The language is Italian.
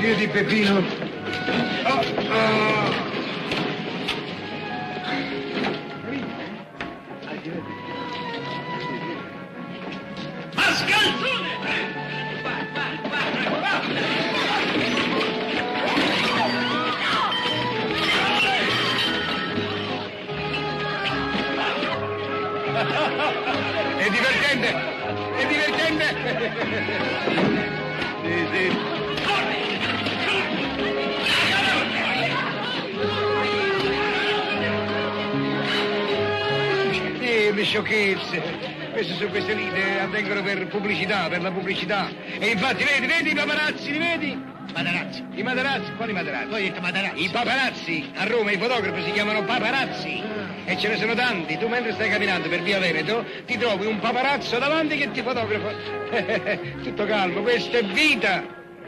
Siedi, Peppino. Oh, oh. È divertente! È divertente! Sì, sì. Le sciocchezze. Queste sono queste lite avvengono per pubblicità, per la pubblicità. E infatti, vedi, vedi i paparazzi, li vedi? Madarazzi. I madarazzi, quali madarazzi? Tu hai detto Madarazzi. I paparazzi, a Roma i fotografi si chiamano paparazzi e ce ne sono tanti. Tu mentre stai camminando per via Veneto ti trovi un paparazzo davanti che ti fotografa. Tutto calmo, questa è vita.